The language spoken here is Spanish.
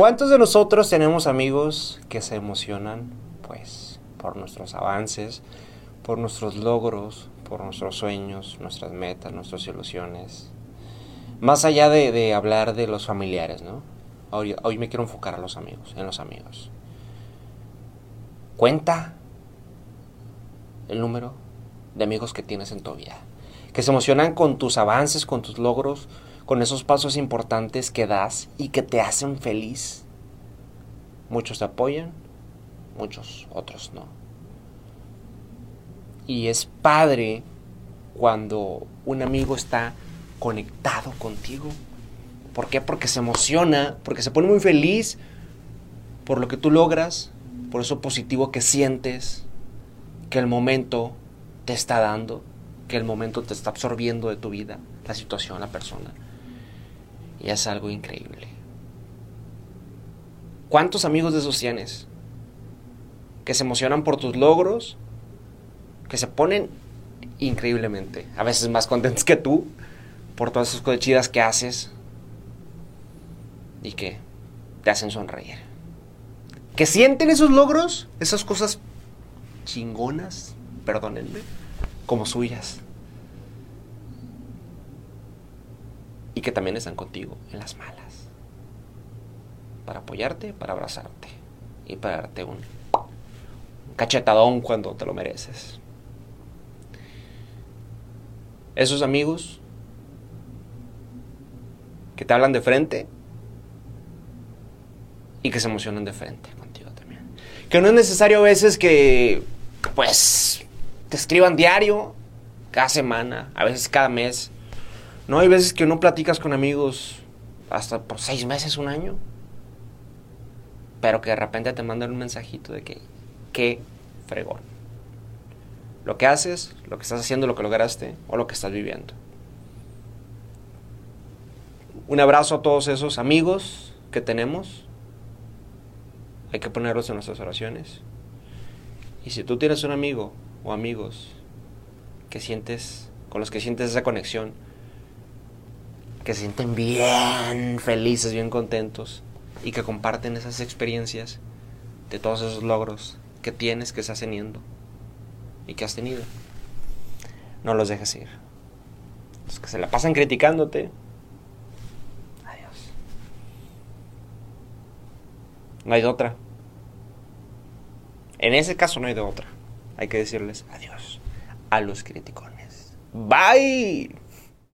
¿Cuántos de nosotros tenemos amigos que se emocionan, pues, por nuestros avances, por nuestros logros, por nuestros sueños, nuestras metas, nuestras ilusiones? Más allá de, hablar de los familiares, ¿no? Hoy, hoy me quiero enfocar a los amigos, en los amigos. Cuenta el número de amigos que tienes en tu vida, que se emocionan con tus avances, con tus logros, con esos pasos importantes que das y que te hacen feliz. Muchos te apoyan, muchos otros no. Y es padre cuando un amigo está conectado contigo. ¿Por qué? Porque se emociona, porque se pone muy feliz por lo que tú logras, por eso positivo que sientes, que el momento te está dando, que el momento te está absorbiendo de tu vida, la situación, la persona. Y es algo increíble. ¿Cuántos amigos de esos tienes? Que se emocionan por tus logros, que se ponen increíblemente, a veces más contentos que tú, por todas esas cosas chidas que haces y que te hacen sonreír. Que sienten esos logros, esas cosas chingonas, perdónenme, como suyas. Y que también están contigo en las malas. Para apoyarte, para abrazarte y para darte un, cachetadón cuando te lo mereces. Esos amigos que te hablan de frente y que se emocionan de frente contigo también. Que no es necesario a veces que, pues, te escriban diario, cada semana, a veces cada mes no hay veces que no platicas con amigos hasta por seis meses, un año. Pero que de repente te mandan un mensajito de que, qué fregón. Lo que haces, lo que estás haciendo, lo que lograste o lo que estás viviendo. Un abrazo a todos esos amigos que tenemos. Hay que ponerlos en nuestras oraciones. Y si tú tienes un amigo o amigos que sientes, con los que sientes esa conexión, que se sienten bien felices, bien contentos y que comparten esas experiencias de todos esos logros que tienes, que estás teniendo y que has tenido. No los dejes ir. Los que se la pasan criticándote. Adiós. No hay de otra. En ese caso no hay de otra. Hay que decirles adiós a los criticones. Bye.